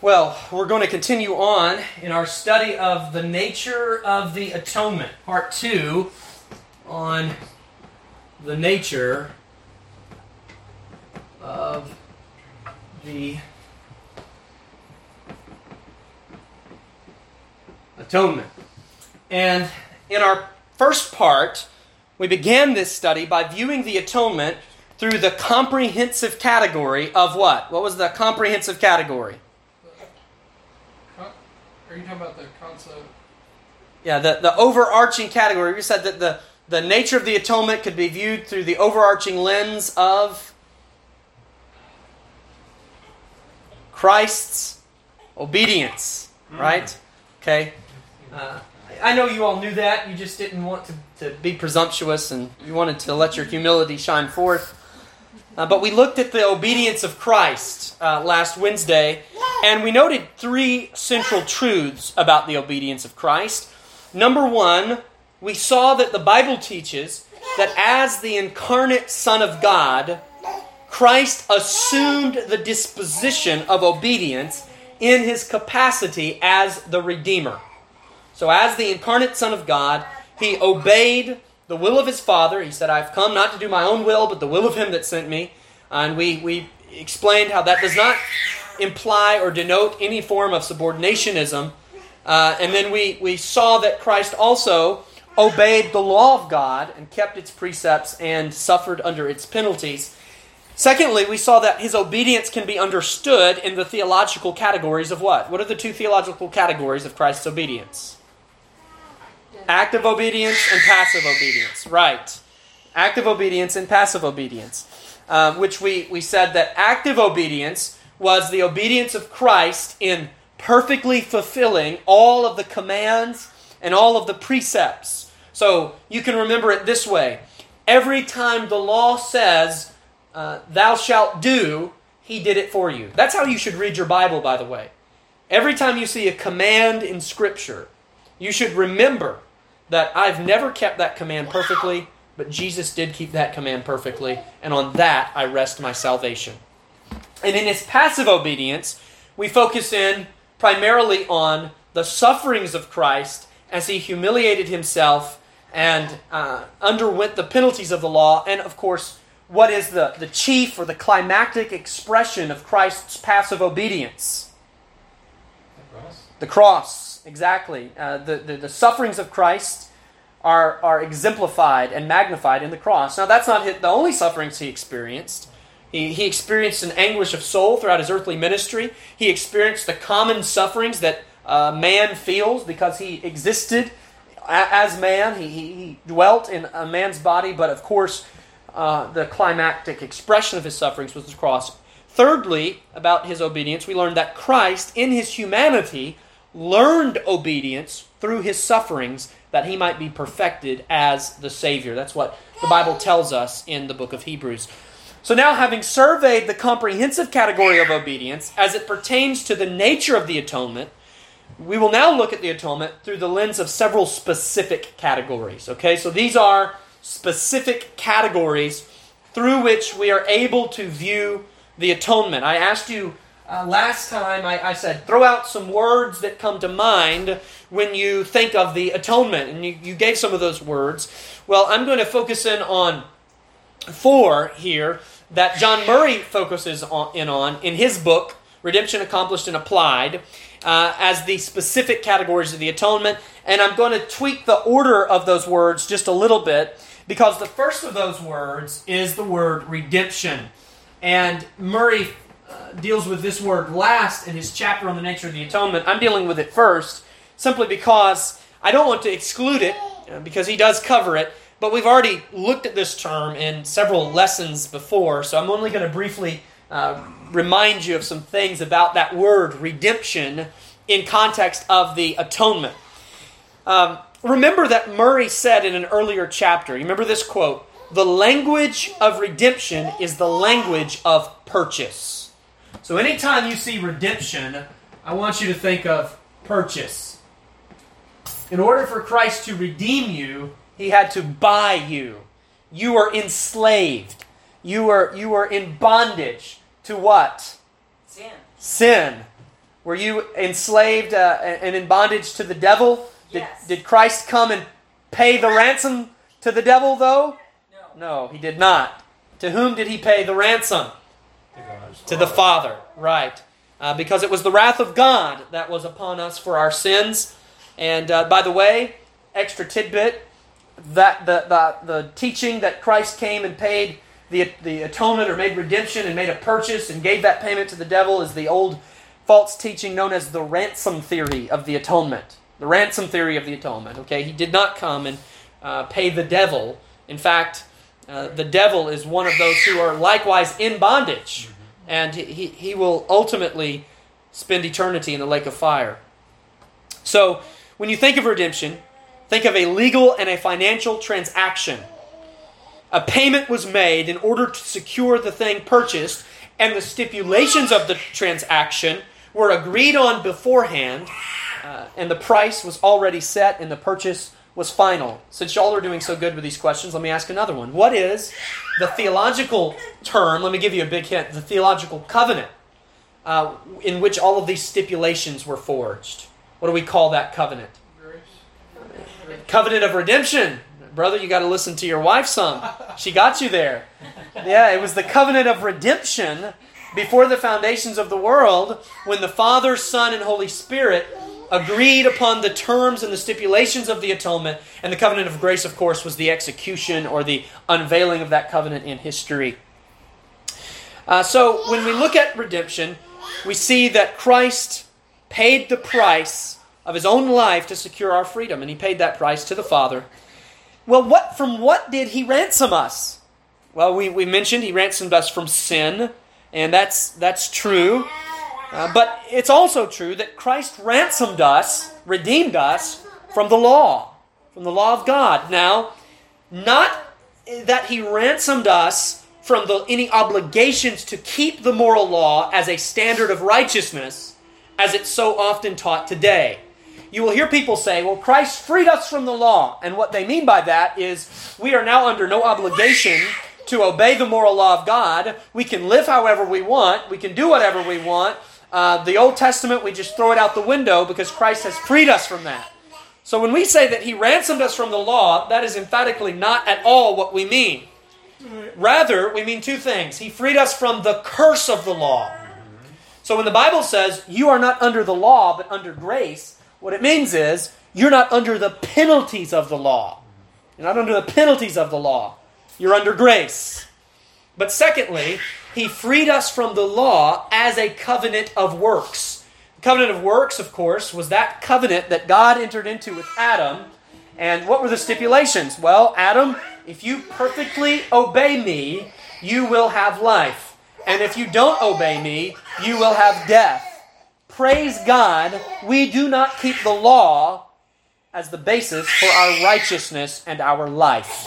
Well, we're going to continue on in our study of the nature of the atonement, part two on the nature of the atonement. And in our first part, we began this study by viewing the atonement through the comprehensive category of what? What was the comprehensive category? Are you talking about the concept? Yeah, the, the overarching category. We said that the, the nature of the atonement could be viewed through the overarching lens of Christ's obedience, right? Okay. Uh, I know you all knew that. You just didn't want to, to be presumptuous and you wanted to let your humility shine forth. Uh, but we looked at the obedience of Christ uh, last Wednesday, and we noted three central truths about the obedience of Christ. Number one, we saw that the Bible teaches that as the incarnate Son of God, Christ assumed the disposition of obedience in his capacity as the Redeemer. So, as the incarnate Son of God, he obeyed the will of his Father. He said, I've come not to do my own will, but the will of him that sent me. And we, we explained how that does not imply or denote any form of subordinationism. Uh, and then we, we saw that Christ also obeyed the law of God and kept its precepts and suffered under its penalties. Secondly, we saw that his obedience can be understood in the theological categories of what? What are the two theological categories of Christ's obedience? Active obedience and passive obedience. Right. Active obedience and passive obedience. Um, which we, we said that active obedience was the obedience of Christ in perfectly fulfilling all of the commands and all of the precepts. So you can remember it this way every time the law says, uh, thou shalt do, he did it for you. That's how you should read your Bible, by the way. Every time you see a command in Scripture, you should remember that I've never kept that command perfectly, but Jesus did keep that command perfectly, and on that I rest my salvation. And in his passive obedience, we focus in primarily on the sufferings of Christ as he humiliated himself and uh, underwent the penalties of the law, and of course, what is the, the chief or the climactic expression of Christ's passive obedience? The cross. The cross, exactly. Uh, the, the, the sufferings of Christ are, are exemplified and magnified in the cross. Now, that's not the only sufferings he experienced. He, he experienced an anguish of soul throughout his earthly ministry. He experienced the common sufferings that uh, man feels because he existed as man. He, he, he dwelt in a man's body, but of course, uh, the climactic expression of his sufferings was the cross. Thirdly, about his obedience, we learned that Christ, in his humanity, learned obedience through his sufferings that he might be perfected as the Savior. That's what the Bible tells us in the book of Hebrews. So, now having surveyed the comprehensive category of obedience as it pertains to the nature of the atonement, we will now look at the atonement through the lens of several specific categories. Okay, so these are specific categories through which we are able to view the atonement. I asked you uh, last time, I, I, said, throw out some words that come to mind when you think of the atonement. And you, you gave some of those words. Well, I'm going to focus in on four here that John Murray focuses on, in on in his book, Redemption Accomplished and Applied, uh, as the specific categories of the atonement. And I'm going to tweak the order of those words just a little bit because the first of those words is the word redemption. And Murray deals with this word last in his chapter on the nature of the atonement. I'm dealing with it first, simply because I don't want to exclude it, uh, because he does cover it, but we've already looked at this term in several lessons before, so I'm only going to briefly uh, remind you of some things about that word, redemption, in context of the atonement. Um, remember that Murray said in an earlier chapter, you remember this quote, the language of redemption is the language of purchase. So anytime you see redemption, I want you to think of purchase. In order for Christ to redeem you, he had to buy you. You were enslaved. You were you were in bondage to what? Sin. Sin. Were you enslaved uh, and in bondage to the devil? Did, Yes. did Christ come and pay the ransom to the devil, though? No. No, he did not. To whom did he pay the ransom? To the Father, right. Uh, because it was the wrath of God that was upon us for our sins. And uh, by the way, extra tidbit that the, the, the teaching that Christ came and paid the, the atonement or made redemption and made a purchase and gave that payment to the devil is the old false teaching known as the ransom theory of the atonement. The ransom theory of the atonement. Okay, he did not come and uh, pay the devil. In fact, uh, the devil is one of those who are likewise in bondage, and he, he will ultimately spend eternity in the lake of fire. So, when you think of redemption, think of a legal and a financial transaction. A payment was made in order to secure the thing purchased, and the stipulations of the transaction were agreed on beforehand, uh, and the price was already set, in the purchase was final. Since y'all are doing so good with these questions, let me ask another one. What is the theological term? Let me give you a big hint the theological covenant uh, in which all of these stipulations were forged. What do we call that covenant? Grace. Covenant of redemption. Brother, you got to listen to your wife some. She got you there. Yeah, it was the covenant of redemption before the foundations of the world when the Father, Son, and Holy Spirit agreed upon the terms and the stipulations of the atonement. And the covenant of grace, of course, was the execution or the unveiling of that covenant in history. Uh, so when we look at redemption, we see that Christ paid the price of his own life to secure our freedom, and he paid that price to the Father. Well, what from what did he ransom us? Well, we, we mentioned he ransomed us from sin, and that's that's true. Uh, but it's also true that Christ ransomed us, redeemed us from the law, from the law of God. Now, not that he ransomed us from the, any obligations to keep the moral law as a standard of righteousness, as it's so often taught today. You will hear people say, well, Christ freed us from the law. And what they mean by that is we are now under no obligation to obey the moral law of God. We can live however we want, we can do whatever we want. Uh, the Old Testament, we just throw it out the window because Christ has freed us from that. So when we say that He ransomed us from the law, that is emphatically not at all what we mean. Rather, we mean two things. He freed us from the curse of the law. So when the Bible says you are not under the law but under grace, what it means is you're not under the penalties of the law. You're not under the penalties of the law. You're under grace. But secondly, he freed us from the law as a covenant of works. The covenant of works, of course, was that covenant that God entered into with Adam. And what were the stipulations? Well, Adam, if you perfectly obey me, you will have life. And if you don't obey me, you will have death. Praise God, we do not keep the law as the basis for our righteousness and our life.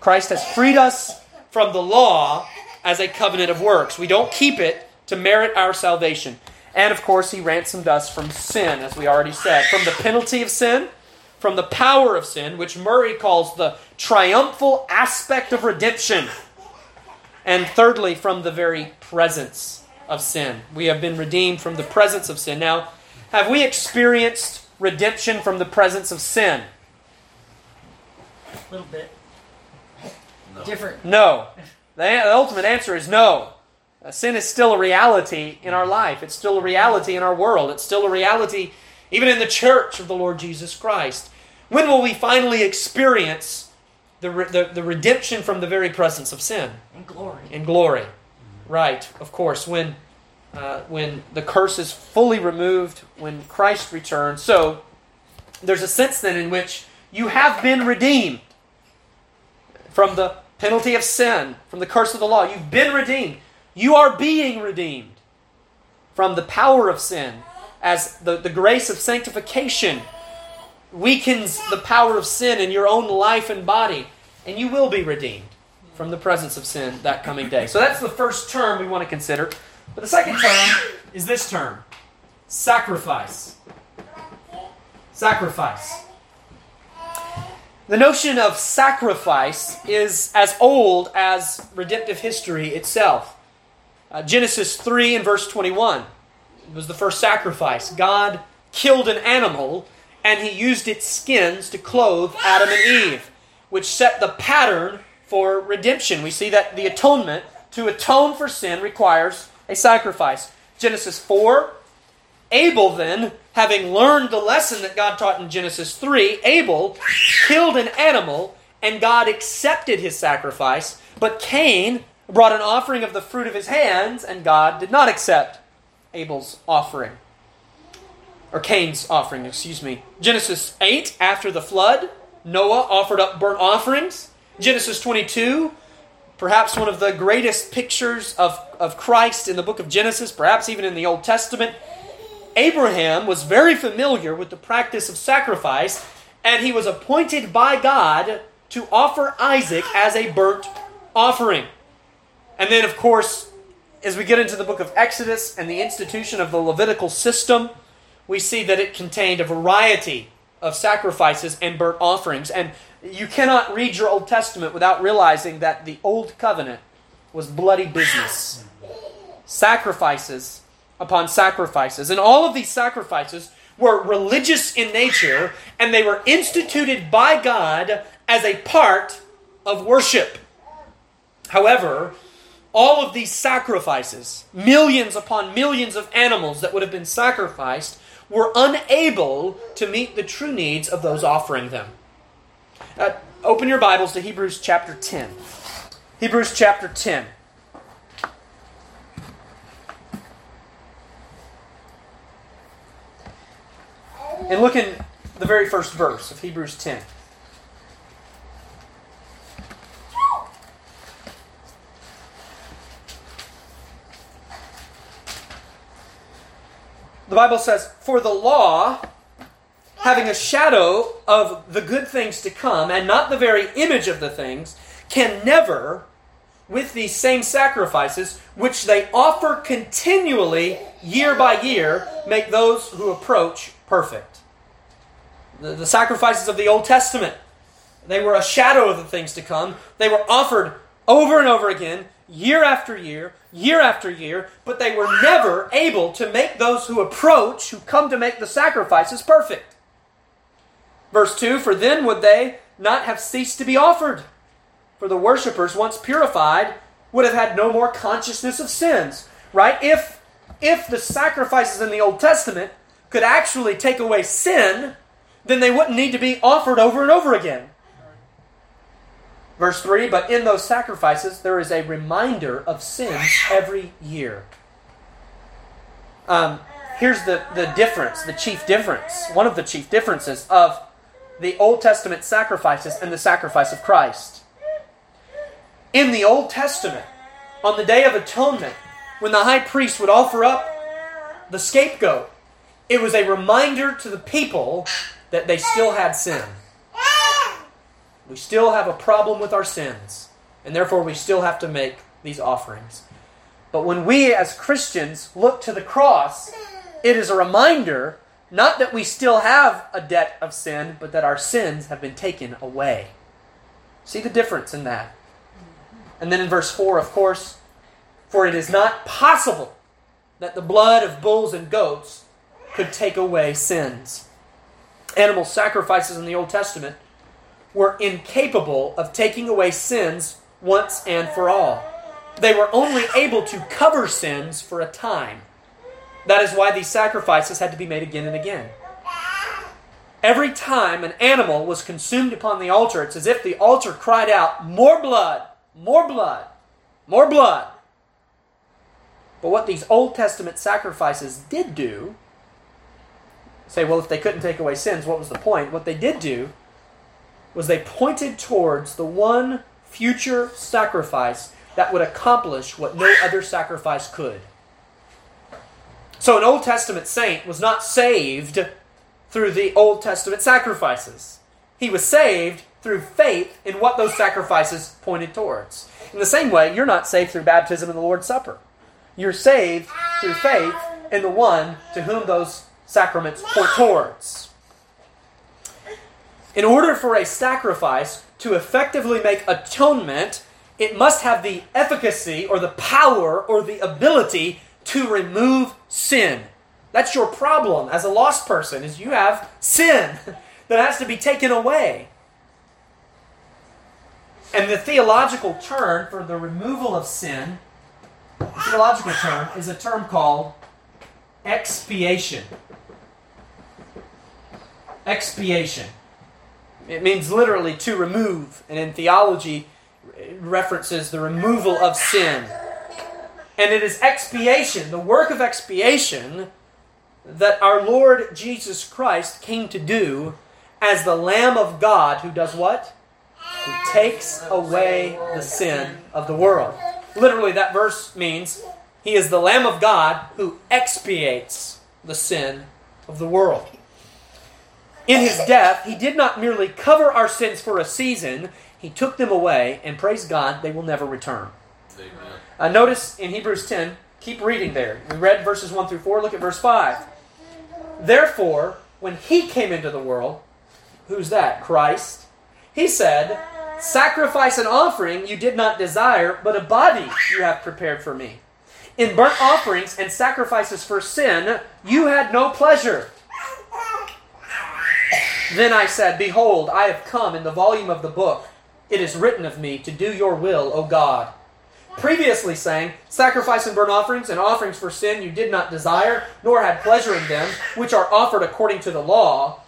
Christ has freed us from the law as a covenant of works. We don't keep it to merit our salvation. And of course, he ransomed us from sin, as we already said, from the penalty of sin, from the power of sin, which Murray calls the triumphal aspect of redemption. And thirdly, from the very presence of sin. We have been redeemed from the presence of sin. Now, have we experienced redemption from the presence of sin? A little bit. Different. No. The, ultimate answer is no. Uh, sin is still a reality in our life. It's still a reality in our world. It's still a reality even in the church of the Lord Jesus Christ. When will we finally experience the, re- the, the redemption from the very presence of sin? And glory. in glory. Right, of course, when uh, when the curse is fully removed, when Christ returns. So there's a sense then in which you have been redeemed from the penalty of sin, from the curse of the law. You've been redeemed. You are being redeemed from the power of sin as the, the grace of sanctification weakens the power of sin in your own life and body, and you will be redeemed from the presence of sin that coming day. So that's the first term we want to consider. But the second term is this term sacrifice. Sacrifice. The notion of sacrifice is as old as redemptive history itself. Uh, Genesis 3 and verse 21. It was the first sacrifice. God killed an animal and he used its skins to clothe Adam and Eve, which set the pattern for redemption. We see that the atonement, to atone for sin, requires a sacrifice. Genesis 4. Abel, then, having learned the lesson that God taught in Genesis 3, Abel killed an animal and God accepted his sacrifice, but Cain brought an offering of the fruit of his hands and God did not accept Abel's offering. Or Cain's offering, excuse me. Genesis 8, after the flood, Noah offered up burnt offerings. Genesis 22, perhaps one of the greatest pictures of, of Christ in the book of Genesis, perhaps even in the Old Testament. Abraham was very familiar with the practice of sacrifice, and he was appointed by God to offer Isaac as a burnt offering. And then, of course, as we get into the book of Exodus and the institution of the Levitical system, we see that it contained a variety of sacrifices and burnt offerings. And you cannot read your Old Testament without realizing that the Old Covenant was bloody business. Sacrifices upon sacrifices. And all of these sacrifices were religious in nature, and they were instituted by God as a part of worship. However, all of these sacrifices, millions upon millions of animals that would have been sacrificed, were unable to meet the true needs of those offering them. Uh, open your Bibles to Hebrews chapter 10. Hebrews chapter 10. And look in the very first verse of Hebrews 10. The Bible says, For the law, having a shadow of the good things to come, and not the very image of the things, can never, with these same sacrifices, which they offer continually, year by year, make those who approach perfect. The, the sacrifices of the Old Testament, they were a shadow of the things to come. They were offered over and over again, year after year, year after year, but they were never able to make those who approach, who come to make the sacrifices, perfect. Verse 2 For then would they not have ceased to be offered? For the worshippers, once purified, would have had no more consciousness of sins. Right? If, if the sacrifices in the Old Testament could actually take away sin, then they wouldn't need to be offered over and over again. Verse 3 But in those sacrifices, there is a reminder of sins every year. Um, here's the, the difference, the chief difference, one of the chief differences of the Old Testament sacrifices and the sacrifice of Christ. In the Old Testament, on the Day of Atonement, when the high priest would offer up the scapegoat, it was a reminder to the people that they still had sin. We still have a problem with our sins, and therefore we still have to make these offerings. But when we as Christians look to the cross, it is a reminder not that we still have a debt of sin, but that our sins have been taken away. See the difference in that. And then in verse 4, of course, for it is not possible that the blood of bulls and goats could take away sins. Animal sacrifices in the Old Testament were incapable of taking away sins once and for all. They were only able to cover sins for a time. That is why these sacrifices had to be made again and again. Every time an animal was consumed upon the altar, it's as if the altar cried out, More blood, more blood, more blood. But what these Old Testament sacrifices did do, say, well, if they couldn't take away sins, what was the point? What they did do was they pointed towards the one future sacrifice that would accomplish what no other sacrifice could. So, an Old Testament saint was not saved through the Old Testament sacrifices. He was saved through faith in what those sacrifices pointed towards. In the same way, you're not saved through baptism and the Lord's Supper. You're saved through faith in the one to whom those sacraments point towards. In order for a sacrifice to effectively make atonement, it must have the efficacy or the power or the ability to remove sin. That's your problem as a lost person is you have sin that has to be taken away. And the theological term for the removal of sin, the theological term is a term called expiation. Expiation. It means literally to remove, and in theology, references the removal of sin. And it is expiation, the work of expiation, that our Lord Jesus Christ came to do as the Lamb of God who does what? Who takes away the sin of the world. Literally, that verse means he is the Lamb of God who expiates the sin of the world. In his death, he did not merely cover our sins for a season, he took them away, and praise God, they will never return. Uh, notice in Hebrews 10, keep reading there. We read verses 1 through 4, look at verse 5. Therefore, when he came into the world, who's that? Christ. He said, Sacrifice and offering you did not desire, but a body you have prepared for me. In burnt offerings and sacrifices for sin, you had no pleasure. Then I said, Behold, I have come in the volume of the book. It is written of me to do your will, O God. Previously saying, Sacrifice and burnt offerings and offerings for sin you did not desire, nor had pleasure in them, which are offered according to the law.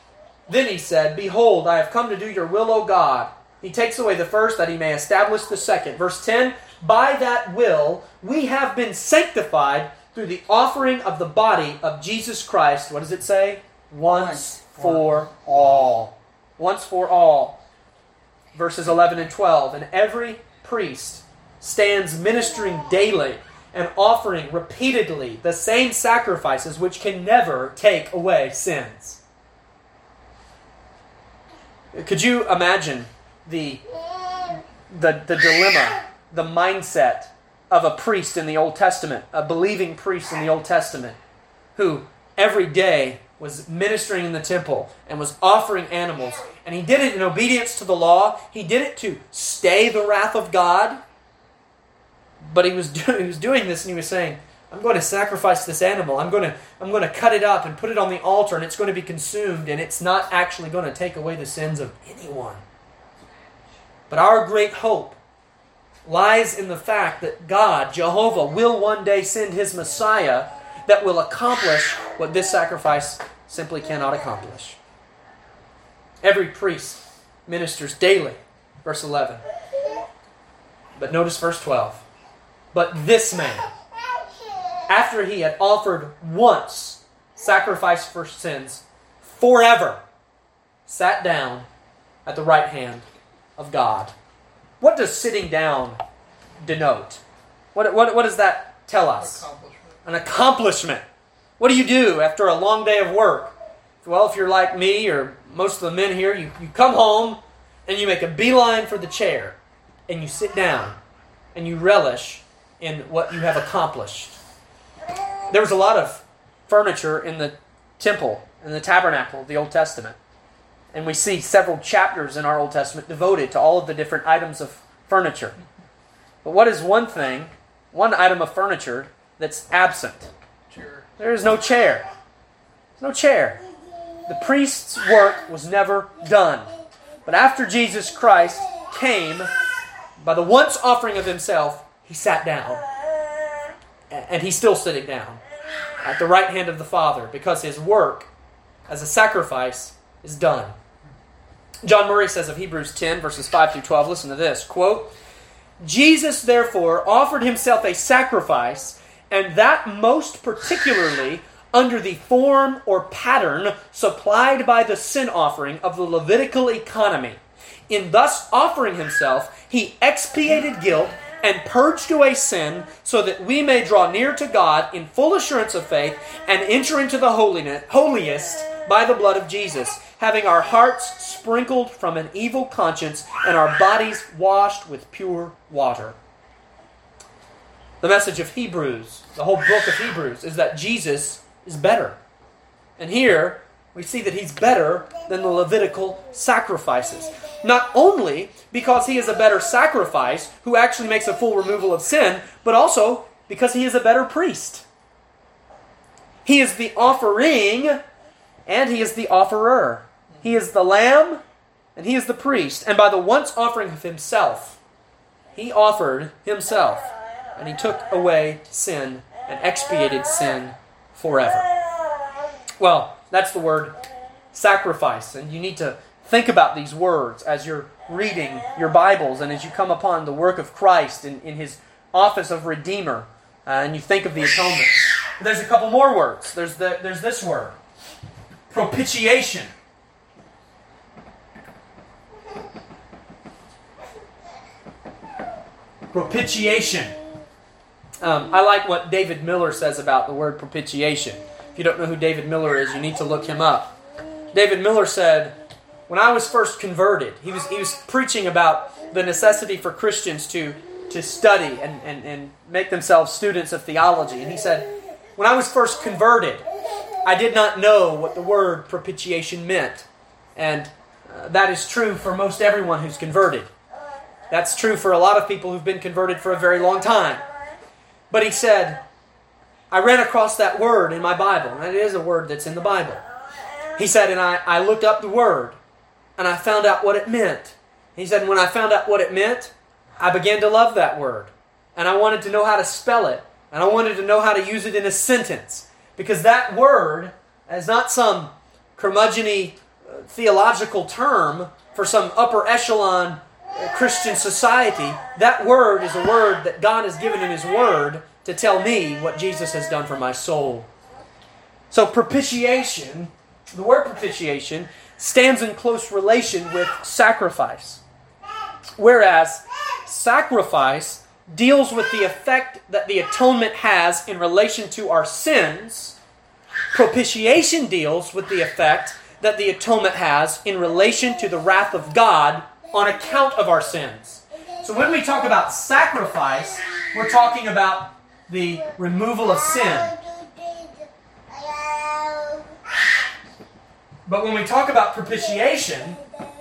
Then he said, Behold, I have come to do your will, O God. He takes away the first that he may establish the second. Verse 10 By that will we have been sanctified through the offering of the body of Jesus Christ. What does it say? Once for all. Once for all. Verses 11 and 12. And every priest stands ministering daily and offering repeatedly the same sacrifices which can never take away sins. Could you imagine the, the, the dilemma, the mindset of a priest in the Old Testament, a believing priest in the Old Testament, who every day was ministering in the temple and was offering animals. And he did it in obedience to the law. He did it to stay the wrath of God. But he was, do- he was doing this and he was saying, I'm going to sacrifice this animal. I'm going to I'm going to cut it up and put it on the altar and it's going to be consumed and it's not actually going to take away the sins of anyone. But our great hope lies in the fact that God, Jehovah, will one day send his Messiah that will accomplish what this sacrifice simply cannot accomplish. Every priest ministers daily. Verse 11. But notice verse 12. But this man, after he had offered once sacrifice for sins forever, sat down at the right hand of God. What does sitting down denote? What, what, what does that tell us? An accomplishment. What do you do after a long day of work? Well, if you're like me or most of the men here, you, you come home and you make a beeline for the chair and you sit down and you relish in what you have accomplished. There was a lot of furniture in the temple, in the tabernacle of the Old Testament. And we see several chapters in our Old Testament devoted to all of the different items of furniture. But what is one thing, one item of furniture that's absent? Chair. There is no chair. There's no chair. The priest's work was never done. But after Jesus Christ came, by the once offering of himself, he sat down. And he's still sitting down at the right hand of the Father because his work as a sacrifice is done. John Murray says of Hebrews 10, verses 5 through 12, listen to this quote, Jesus therefore offered himself a sacrifice, and that most particularly under the form or pattern supplied by the sin offering of the Levitical economy. In thus offering himself, he expiated guilt and purged away sin so that we may draw near to God in full assurance of faith and enter into the holiness, holiest by the blood of Jesus, having our hearts sprinkled from an evil conscience and our bodies washed with pure water. The message of Hebrews, the whole book of Hebrews, is that Jesus is better. And here we see that he's better than the Levitical sacrifices. Not only because he is a better sacrifice who actually makes a full removal of sin, but also because he is a better priest. He is the offering and he is the offerer. He is the lamb and he is the priest. And by the once offering of himself, he offered himself and he took away sin and expiated sin forever. Well, that's the word sacrifice. And you need to think about these words as you're reading your Bibles and as you come upon the work of Christ in, in his office of Redeemer uh, and you think of the atonement. There's a couple more words. There's, the, there's this word propitiation. Propitiation. Um, I like what David Miller says about the word propitiation. If you don't know who David Miller is, you need to look him up. David Miller said, When I was first converted, he was, he was preaching about the necessity for Christians to, to study and, and, and make themselves students of theology. And he said, When I was first converted, I did not know what the word propitiation meant. And uh, that is true for most everyone who's converted. That's true for a lot of people who've been converted for a very long time. But he said, I ran across that word in my Bible, and it is a word that's in the Bible. He said, and I, I looked up the word, and I found out what it meant. He said, when I found out what it meant, I began to love that word. And I wanted to know how to spell it, and I wanted to know how to use it in a sentence. Because that word is not some curmudgeony uh, theological term for some upper echelon Christian society, that word is a word that God has given in His Word to tell me what Jesus has done for my soul. So, propitiation, the word propitiation, stands in close relation with sacrifice. Whereas sacrifice deals with the effect that the atonement has in relation to our sins, propitiation deals with the effect that the atonement has in relation to the wrath of God on account of our sins. So when we talk about sacrifice, we're talking about the removal of sin. But when we talk about propitiation,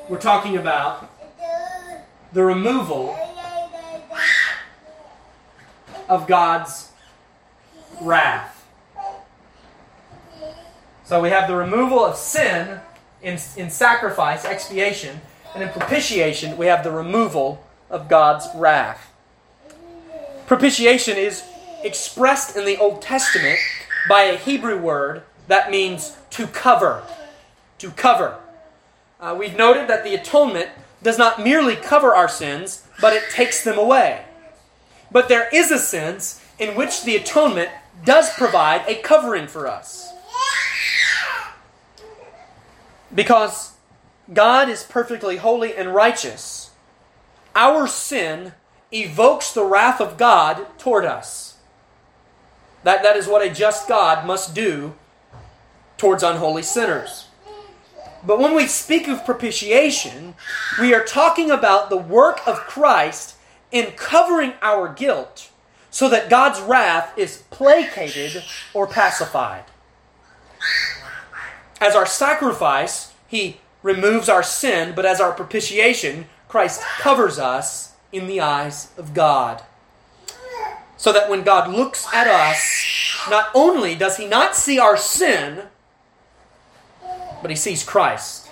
we're talking about the removal of God's wrath. So we have the removal of sin in, in sacrifice, expiation, and in propitiation, we have the removal of God's wrath. Propitiation is expressed in the Old Testament by a Hebrew word that means to cover. To cover. Uh, we've noted that the atonement does not merely cover our sins, but it takes them away. But there is a sense in which the atonement does provide a covering for us. Because God is perfectly holy and righteous. Our sin evokes the wrath of God toward us. That, that is what a just God must do towards unholy sinners. But when we speak of propitiation, we are talking about the work of Christ in covering our guilt so that God's wrath is placated or pacified. As our sacrifice, He removes our sin, but as our propitiation, Christ covers us in the eyes of God. So that when God looks at us, not only does he not see our sin, but he sees Christ.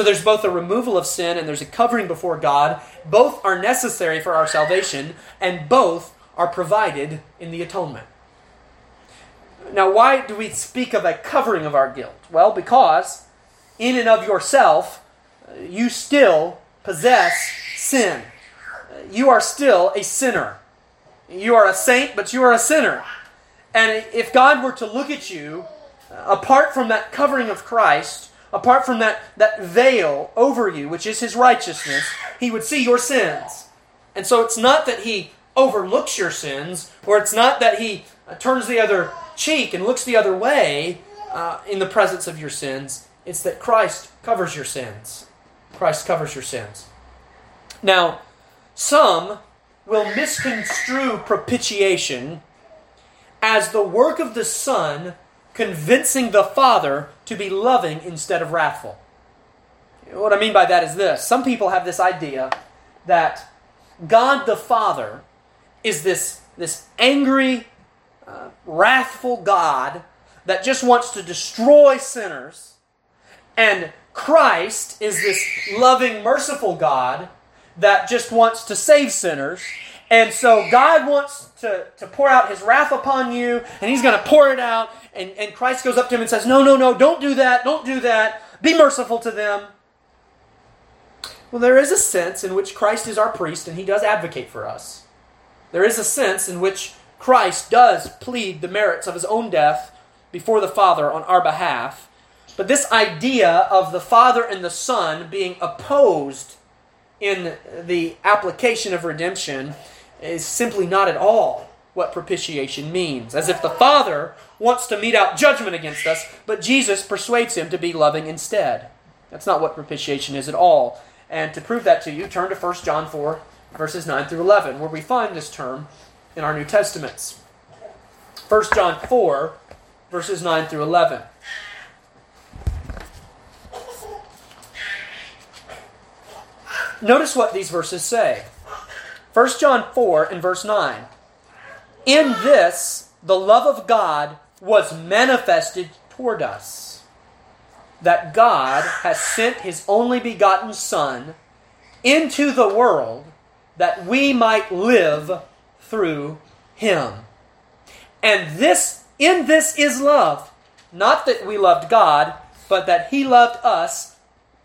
So there's both a removal of sin and there's a covering before God. Both are necessary for our salvation, and both are provided in the atonement. Now, why do we speak of a covering of our guilt? Well, because in and of yourself, uh, you still possess sin. Uh, you are still a sinner. You are a saint, but you are a sinner. And if God were to look at you, uh, apart from that covering of Christ, apart from that, that veil over you, which is his righteousness, he would see your sins. And so it's not that he overlooks your sins, or it's not that he turns the other cheek and looks the other way uh, in the presence of your sins. It's that Christ covers your sins. Christ covers your sins. Now, some will misconstrue propitiation as the work of the Son convincing the Father to be loving instead of wrathful. What I mean by that is this some people have this idea that God the Father is this, this angry, uh, wrathful God that just wants to destroy sinners, and Christ is this loving, merciful God that just wants to save sinners. And so God wants to, to pour out his wrath upon you, and he's going to pour it out. And, and Christ goes up to him and says, No, no, no, don't do that, don't do that. Be merciful to them. Well, there is a sense in which Christ is our priest and he does advocate for us. There is a sense in which Christ does plead the merits of his own death before the Father on our behalf. But this idea of the Father and the Son being opposed in the application of redemption is simply not at all what propitiation means. As if the Father wants to mete out judgment against us, but Jesus persuades him to be loving instead. That's not what propitiation is at all. And to prove that to you, turn to 1 John 4, verses 9 through 11, where we find this term in our New Testaments. 1 John 4, verses 9 through 11. Notice what these verses say. 1 John 4 and verse 9. In this, the love of God was manifested toward us, that God has sent his only begotten Son into the world that we might live through him. And this in this is love, not that we loved God, but that he loved us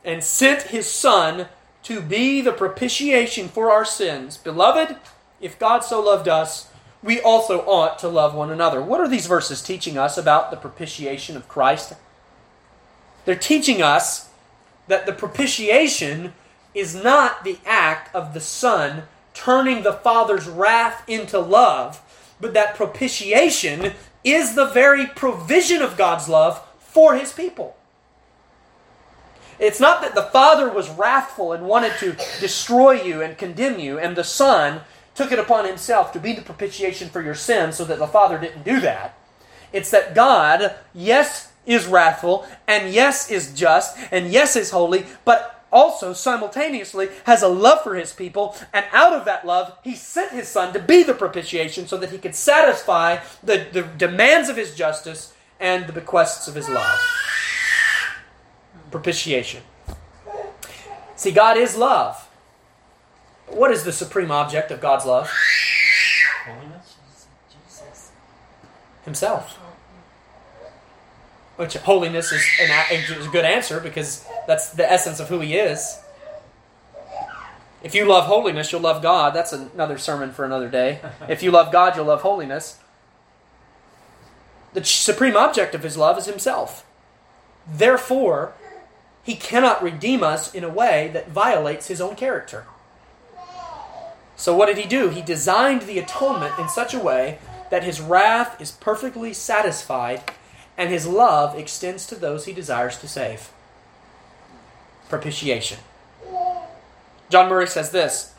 and sent his son to be the propitiation for our sins. Beloved, if God so loved us, we also ought to love one another. What are these verses teaching us about the propitiation of Christ? They're teaching us that the propitiation is not the act of the Son turning the Father's wrath into love, but that propitiation is the very provision of God's love for His people. It's not that the Father was wrathful and wanted to destroy you and condemn you, and the Son took it upon himself to be the propitiation for your sins so that the Father didn't do that. It's that God, yes, is wrathful, and yes, is just, and yes, is holy, but also simultaneously has a love for his people, and out of that love, he sent his Son to be the propitiation so that he could satisfy the, the demands of his justice and the bequests of his love propitiation. See, God is love. What is the supreme object of God's love? Holiness? Himself. Which holiness is, an, is a good answer because that's the essence of who He is. If you love holiness, you'll love God. That's another sermon for another day. If you love God, you'll love holiness. The supreme object of His love is Himself. Therefore, he cannot redeem us in a way that violates his own character. So, what did he do? He designed the atonement in such a way that his wrath is perfectly satisfied and his love extends to those he desires to save. Propitiation. John Murray says this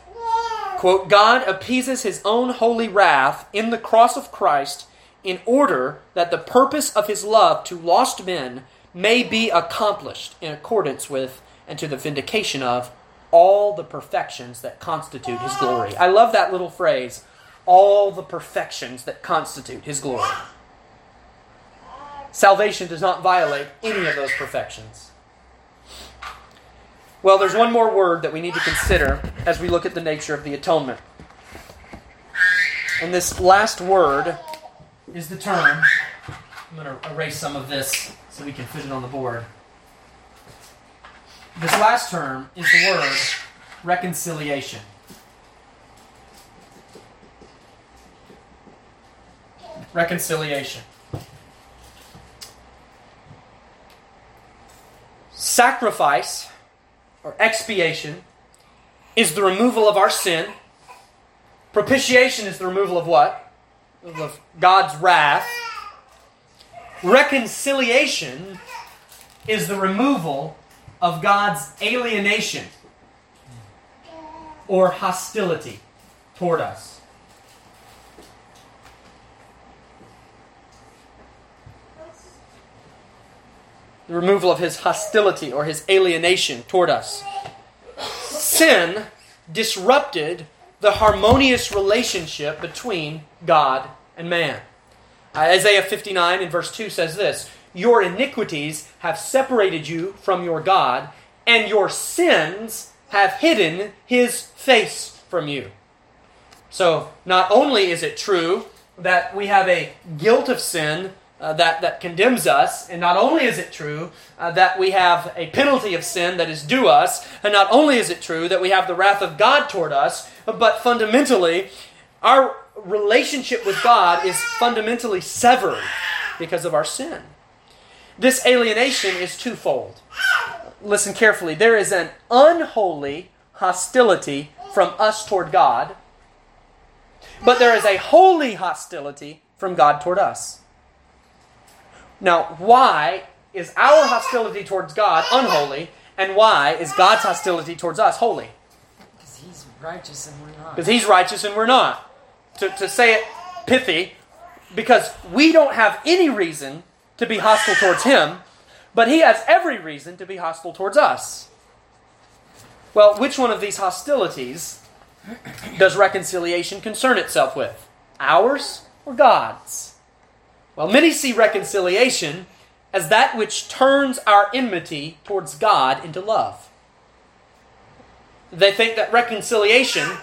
quote, God appeases his own holy wrath in the cross of Christ in order that the purpose of his love to lost men may be accomplished in accordance with and to the vindication of all the perfections that constitute his glory. I love that little phrase, all the perfections that constitute his glory. Salvation does not violate any of those perfections. Well, there's one more word that we need to consider as we look at the nature of the atonement. And this last word is the term. I'm going to erase some of this so we can fit it on the board. This last term is the word reconciliation. Reconciliation. Sacrifice or expiation is the removal of our sin. Propitiation is the removal of what? Of God's wrath. Reconciliation is the removal of God's alienation or hostility toward us. The removal of his hostility or his alienation toward us. Sin disrupted the harmonious relationship between God and man. Isaiah 59 in verse 2 says this Your iniquities have separated you from your God, and your sins have hidden his face from you. So, not only is it true that we have a guilt of sin uh, that, that condemns us, and not only is it true uh, that we have a penalty of sin that is due us, and not only is it true that we have the wrath of God toward us, but fundamentally, our relationship with God is fundamentally severed because of our sin. This alienation is twofold. Listen carefully. There is an unholy hostility from us toward God, but there is a holy hostility from God toward us. Now, why is our hostility towards God unholy, and why is God's hostility towards us holy? Because he's righteous and we're not. Because he's righteous and we're not. To, to say it pithy, because we don't have any reason to be hostile towards him, but he has every reason to be hostile towards us. Well, which one of these hostilities does reconciliation concern itself with? Ours or God's? Well, many see reconciliation as that which turns our enmity towards God into love. They think that reconciliation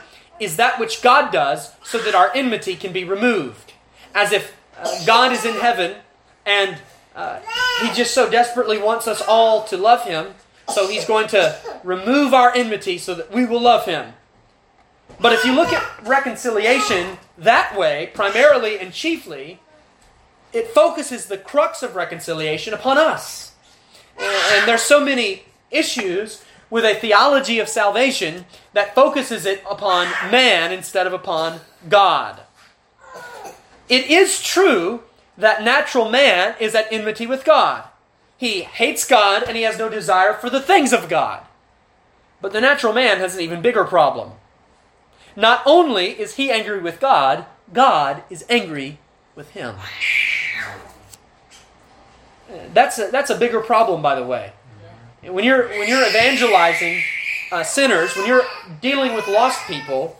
is that which God does so that our enmity can be removed. As if uh, God is in heaven and uh, He just so desperately wants us all to love Him, so He's going to remove our enmity so that we will love Him. But if you look at reconciliation that way, primarily and chiefly, it focuses the crux of reconciliation upon us. And there's so many issues with a theology of salvation that focuses it upon man instead of upon God. It is true that natural man is at enmity with God. He hates God and he has no desire for the things of God. But the natural man has an even bigger problem. Not only is he angry with God, God is angry with him. That's a, that's a bigger problem, by the way. When you're when you're evangelizing uh, sinners, when you're dealing with lost people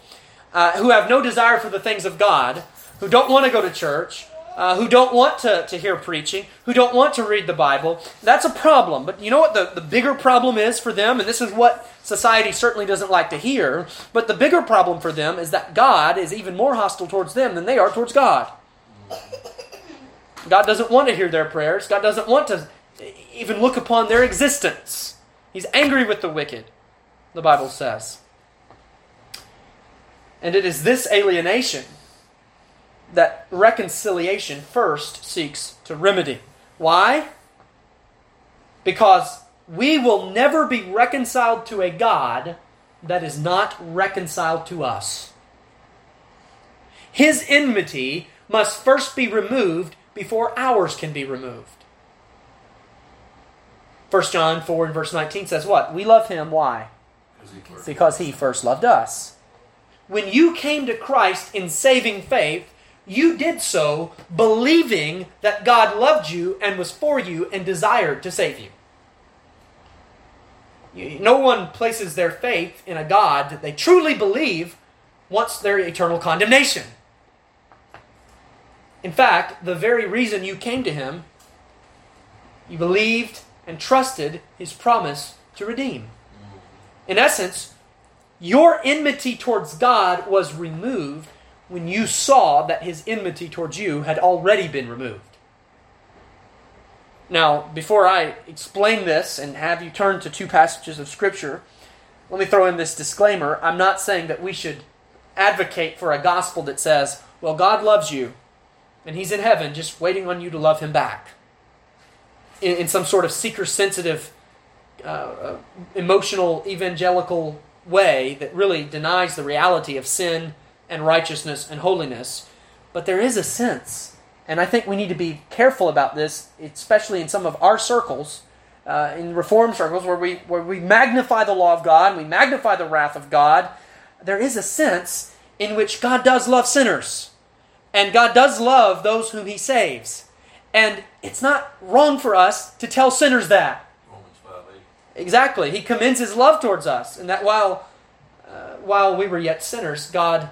uh, who have no desire for the things of God, who don't want to go to church, uh, who don't want to, to hear preaching, who don't want to read the Bible, that's a problem. But you know what the, the bigger problem is for them? And this is what society certainly doesn't like to hear. But the bigger problem for them is that God is even more hostile towards them than they are towards God. God doesn't want to hear their prayers. God doesn't want to even look upon their existence. He's angry with the wicked, the Bible says. And it is this alienation that reconciliation first seeks to remedy. Why? Because we will never be reconciled to a God that is not reconciled to us. His enmity must first be removed before ours can be removed. 1 John 4 and verse 19 says what? We love him. Why? Because he first loved us. When you came to Christ in saving faith, you did so believing that God loved you and was for you and desired to save you. No one places their faith in a God that they truly believe wants their eternal condemnation. In fact, the very reason you came to him, you believed and trusted his promise to redeem. In essence, your enmity towards God was removed when you saw that his enmity towards you had already been removed. Now, before I explain this and have you turn to two passages of Scripture, let me throw in this disclaimer. I'm not saying that we should advocate for a gospel that says, well, God loves you, and He's in heaven just waiting on you to love Him back. In, in some sort of seeker sensitive, uh, uh, emotional, evangelical way that really denies the reality of sin and righteousness and holiness. But there is a sense, and I think we need to be careful about this, especially in some of our circles, uh, in reform circles, where we where we magnify the law of God, we magnify the wrath of God. There is a sense in which God does love sinners, and God does love those whom He saves, and it's not wrong for us to tell sinners that. Exactly, He commends His love towards us, and that while uh, while we were yet sinners, God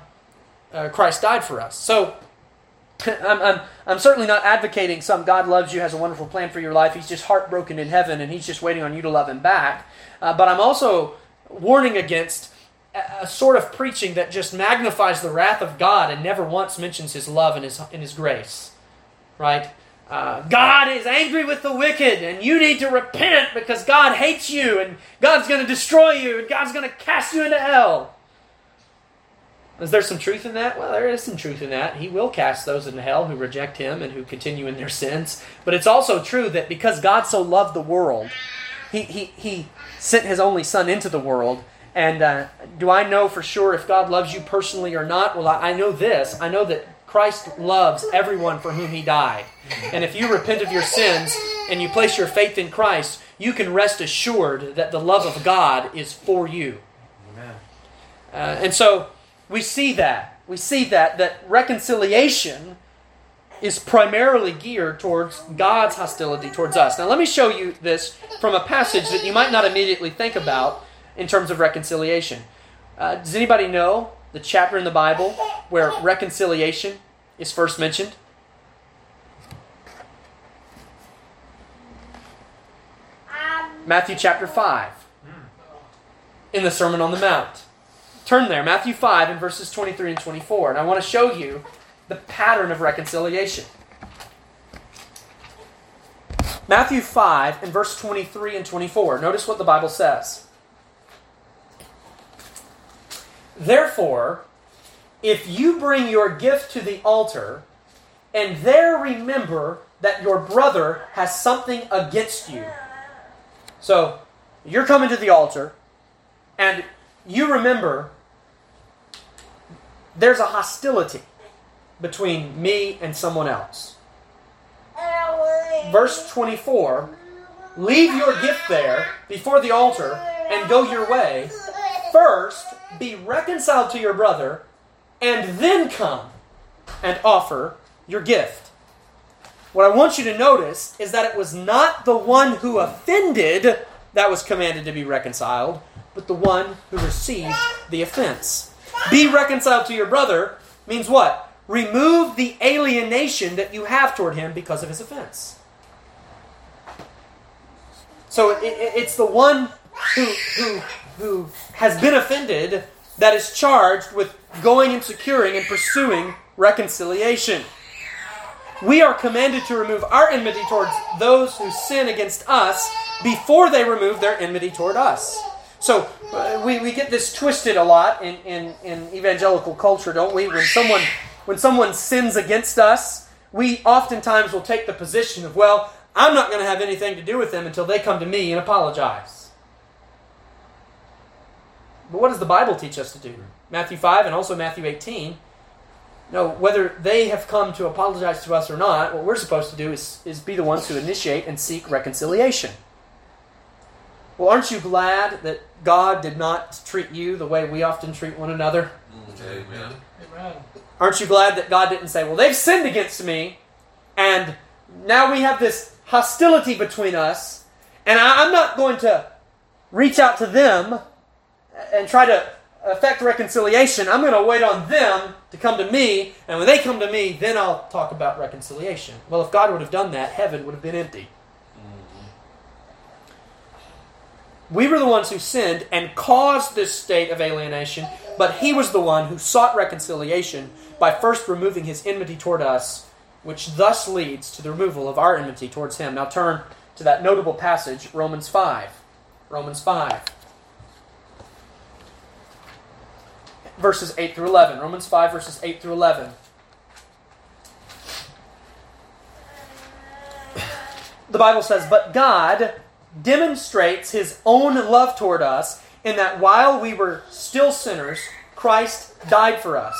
uh, Christ died for us. So, I'm, I'm, I'm certainly not advocating some God loves you, has a wonderful plan for your life. He's just heartbroken in heaven and he's just waiting on you to love him back. Uh, but I'm also warning against a, a sort of preaching that just magnifies the wrath of God and never once mentions his love and his, and his grace. Right? Uh, God is angry with the wicked, and you need to repent because God hates you, and God's going to destroy you, and God's going to cast you into hell. Is there some truth in that? Well, there is some truth in that. He will cast those into hell who reject him and who continue in their sins. But it's also true that because God so loved the world, he, he, he sent his only son into the world. And uh, do I know for sure if God loves you personally or not? Well, I, I know this. I know that Christ loves everyone for whom he died. And if you repent of your sins and you place your faith in Christ, you can rest assured that the love of God is for you. Amen. Uh, and so we see that. We see that that reconciliation is primarily geared towards God's hostility towards us. Now let me show you this from a passage that you might not immediately think about in terms of reconciliation. Uh, does anybody know the chapter in the Bible where reconciliation is first mentioned? Matthew chapter 5 in the Sermon on the Mount. Turn there, Matthew 5 and verses 23 and 24. And I want to show you the pattern of reconciliation. Matthew 5 and verse 23 and 24. Notice what the Bible says. Therefore, if you bring your gift to the altar, and there remember that your brother has something against you. So, you're coming to the altar, and you remember there's a hostility between me and someone else. Verse 24 Leave your gift there before the altar and go your way. First, be reconciled to your brother, and then come and offer your gift. What I want you to notice is that it was not the one who offended that was commanded to be reconciled, but the one who received the offense. Be reconciled to your brother means what? Remove the alienation that you have toward him because of his offense. So it, it, it's the one who, who, who has been offended that is charged with going and securing and pursuing reconciliation. We are commanded to remove our enmity towards those who sin against us before they remove their enmity toward us. So uh, we, we get this twisted a lot in, in, in evangelical culture, don't we? When someone when someone sins against us, we oftentimes will take the position of, well, I'm not going to have anything to do with them until they come to me and apologize. But what does the Bible teach us to do? Matthew 5 and also Matthew 18. No, whether they have come to apologize to us or not, what we're supposed to do is, is be the ones who initiate and seek reconciliation. Well, aren't you glad that God did not treat you the way we often treat one another? Amen. Amen. Aren't you glad that God didn't say, well, they've sinned against me, and now we have this hostility between us, and I, am not going to reach out to them and try to effect reconciliation. I'm going to wait on them to come to me, and when they come to me, then I'll talk about reconciliation. Well, if God would have done that, heaven would have been empty. Mm-hmm. We were the ones who sinned and caused this state of alienation, but He was the one who sought reconciliation by first removing His enmity toward us, which thus leads to the removal of our enmity towards Him. Now turn to that notable passage, Romans 5. Romans 5. Verses 8 through 11. Romans 5, verses 8 through 11. The Bible says, But God demonstrates his own love toward us in that while we were still sinners, Christ died for us.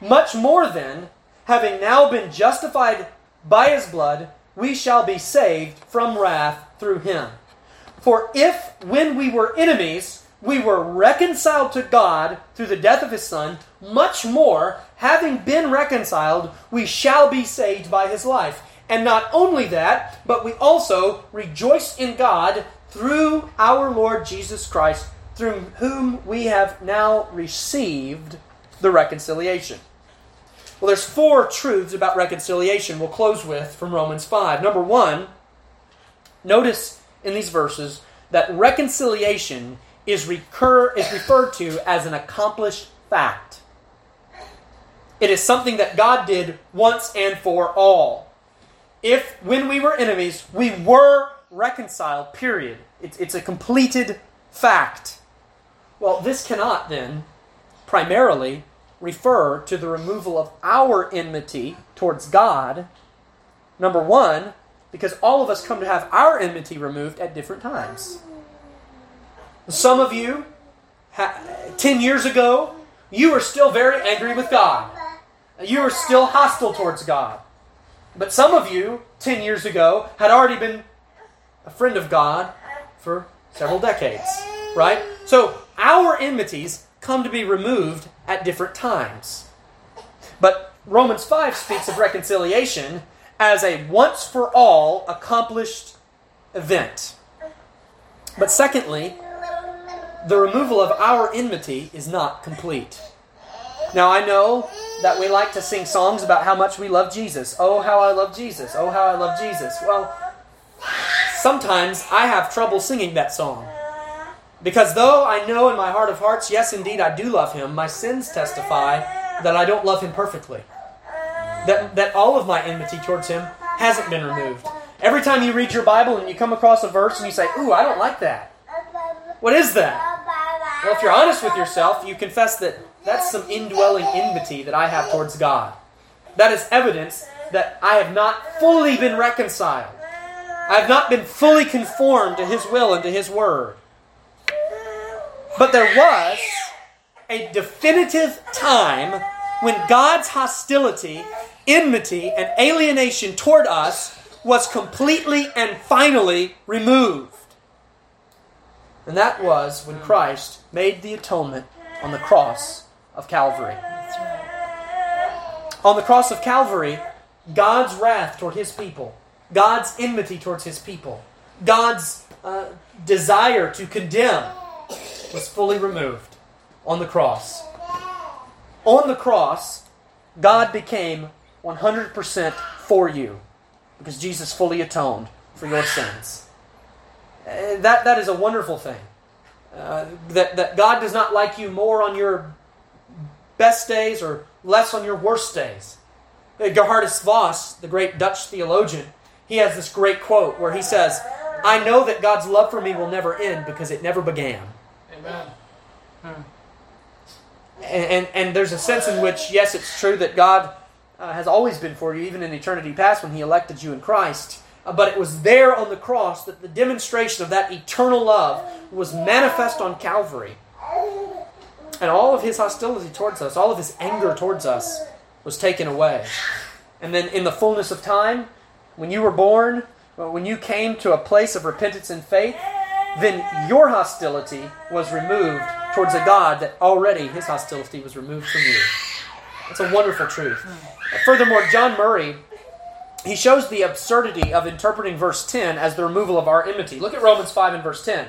Much more then, having now been justified by his blood, we shall be saved from wrath through him. For if, when we were enemies, we were reconciled to God through the death of his Son, much more, having been reconciled, we shall be saved by his life. And not only that, but we also rejoice in God through our Lord Jesus Christ, through whom we have now received the reconciliation. Well, there's four truths about reconciliation we'll close with from Romans 5. Number one, notice in these verses that reconciliation is, recur, is referred to as an accomplished fact. It is something that God did once and for all. If, when we were enemies, we were reconciled, period. It's, it's a completed fact. Well, this cannot then primarily refer to the removal of our enmity towards God. Number one, because all of us come to have our enmity removed at different times. Some of you, 10 years ago, you were still very angry with God. You were still hostile towards God. But some of you, 10 years ago, had already been a friend of God for several decades, right? So our enmities come to be removed at different times. But Romans 5 speaks of reconciliation as a once for all accomplished event. But secondly, the removal of our enmity is not complete. Now, I know that we like to sing songs about how much we love Jesus. Oh, how I love Jesus. Oh, how I love Jesus. Well, sometimes I have trouble singing that song. Because though I know in my heart of hearts, yes, indeed, I do love him, my sins testify that I don't love him perfectly. That, that all of my enmity towards him hasn't been removed. Every time you read your Bible and you come across a verse and you say, Ooh, I don't like that. What is that? Well, if you're honest with yourself, you confess that that's some indwelling enmity that I have towards God. That is evidence that I have not fully been reconciled. I have not been fully conformed to His will and to His word. But there was a definitive time when God's hostility, enmity, and alienation toward us was completely and finally removed. And that was when Christ made the atonement on the cross of Calvary. On the cross of Calvary, God's wrath toward his people, God's enmity towards his people, God's uh, desire to condemn was fully removed on the cross. On the cross, God became 100% for you because Jesus fully atoned for your sins. Uh, that, that is a wonderful thing. Uh, that, that God does not like you more on your best days or less on your worst days. Uh, Geerhardus Vos, the great Dutch theologian, he has this great quote where he says, I know that God's love for me will never end because it never began. Amen. Hmm. And, and, and, there's a sense in which, yes, it's true that God uh, has always been for you, even in eternity past when He elected you in Christ. But it was there on the cross that the demonstration of that eternal love was manifest on Calvary. And all of his hostility towards us, all of his anger towards us, was taken away. And then in the fullness of time, when you were born, when you came to a place of repentance and faith, then your hostility was removed towards a God that already his hostility was removed from you. It's a wonderful truth. Furthermore, John Murray he shows the absurdity of interpreting verse 10 as the removal of our enmity. Look at Romans 5 and verse 10.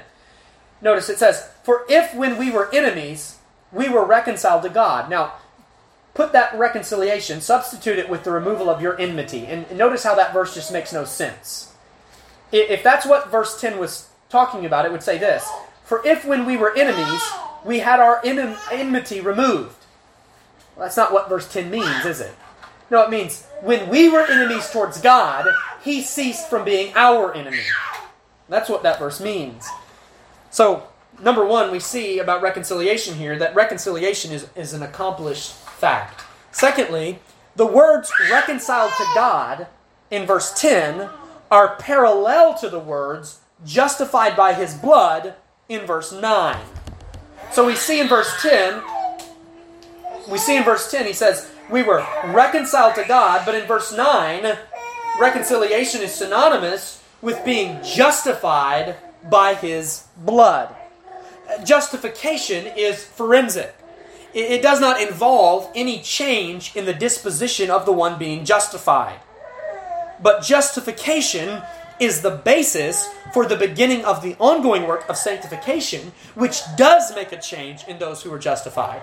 Notice it says, For if when we were enemies, we were reconciled to God. Now, put that reconciliation, substitute it with the removal of your enmity. And notice how that verse just makes no sense. If that's what verse 10 was talking about, it would say this For if when we were enemies, we had our enmity removed. Well, that's not what verse 10 means, is it? No, it means when we were enemies towards God, he ceased from being our enemy. That's what that verse means. So, number one, we see about reconciliation here that reconciliation is, is an accomplished fact. Secondly, the words reconciled to God in verse 10 are parallel to the words justified by his blood in verse 9. So we see in verse 10, we see in verse 10, he says, we were reconciled to God, but in verse 9, reconciliation is synonymous with being justified by his blood. Justification is forensic. It does not involve any change in the disposition of the one being justified. But justification is the basis for the beginning of the ongoing work of sanctification, which does make a change in those who are justified.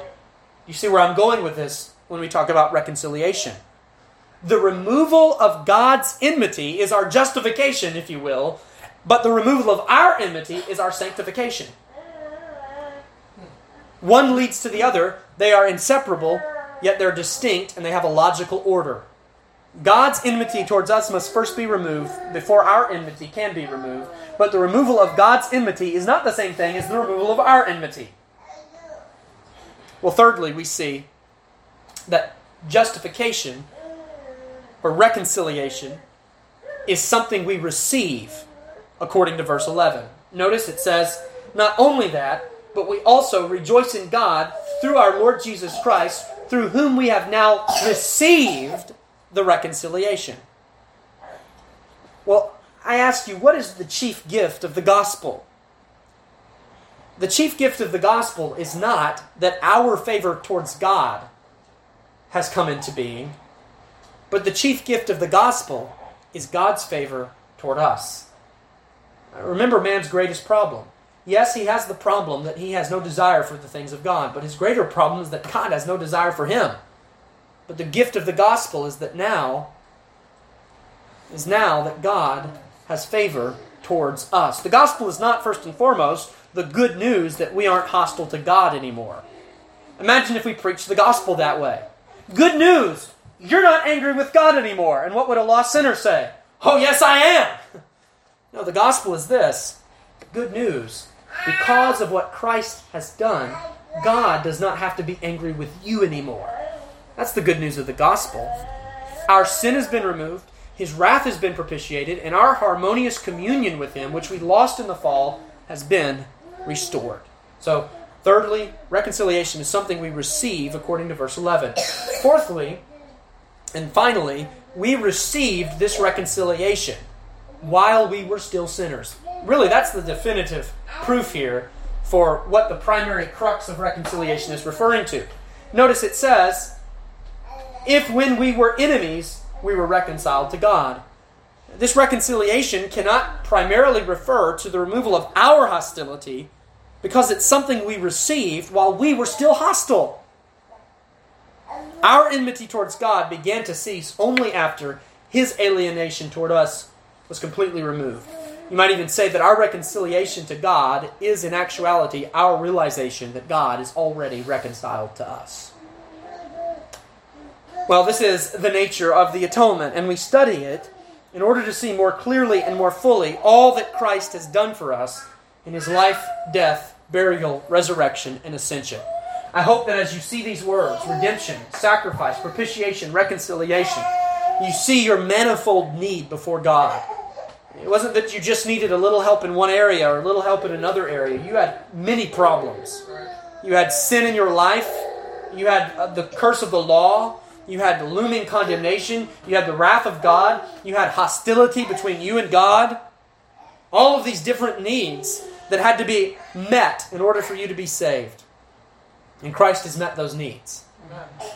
You see where I'm going with this when we talk about reconciliation. The removal of God's enmity is our justification, if you will, but the removal of our enmity is our sanctification. One leads to the other, they are inseparable, yet they're distinct and they have a logical order. God's enmity towards us must first be removed before our enmity can be removed. But the removal of God's enmity is not the same thing as the removal of our enmity. Well, thirdly, we see that justification or reconciliation is something we receive according to verse 11. Notice it says, not only that, but we also rejoice in God through our Lord Jesus Christ, through whom we have now received the reconciliation. Well, I ask you, what is the chief gift of the gospel? The chief gift of the gospel is not that our favor towards God has come into being, but the chief gift of the gospel is God's favor toward us. Uh, remember man's greatest problem. Yes, he has the problem that he has no desire for the things of God, but his greater problem is that God has no desire for him. But the gift of the gospel is that now is now that God has favor towards us. The gospel is not first and foremost the good news that we aren't hostile to God anymore. Imagine if we preached the gospel that way. Good news! You're not angry with God anymore. And what would a lost sinner say? Oh, yes, I am! No, the gospel is this good news. Because of what Christ has done, God does not have to be angry with you anymore. That's the good news of the gospel. Our sin has been removed, His wrath has been propitiated, and our harmonious communion with Him, which we lost in the fall, has been restored. So, thirdly, reconciliation is something we receive according to verse 11. Fourthly, and finally, we received this reconciliation while we were still sinners. Really, that's the definitive proof here for what the primary crux of reconciliation is referring to. Notice it says, if when we were enemies, we were reconciled to God. This reconciliation cannot primarily refer to the removal of our hostility because it's something we received while we were still hostile. Our enmity towards God began to cease only after his alienation toward us was completely removed. You might even say that our reconciliation to God is, in actuality, our realization that God is already reconciled to us. Well, this is the nature of the atonement, and we study it in order to see more clearly and more fully all that Christ has done for us in his life, death, burial, resurrection, and ascension. I hope that as you see these words redemption, sacrifice, propitiation, reconciliation you see your manifold need before God. It wasn't that you just needed a little help in one area or a little help in another area. You had many problems. You had sin in your life, you had uh, the curse of the law, you had looming condemnation. You had the wrath of God. You had hostility between you and God. All of these different needs that had to be met in order for you to be saved. And Christ has met those needs.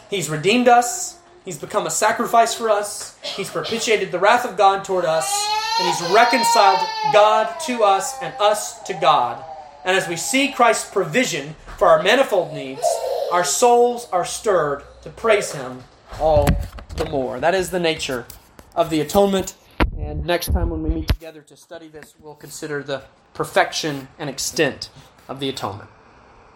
He's redeemed us. He's become a sacrifice for us. He's propitiated the wrath of God toward us. And He's reconciled God to us and us to God. And as we see Christ's provision for our manifold needs, our souls are stirred to praise Him all the more. That is the nature of the atonement. And next time when we meet together to study this, we'll consider the perfection and extent of the atonement.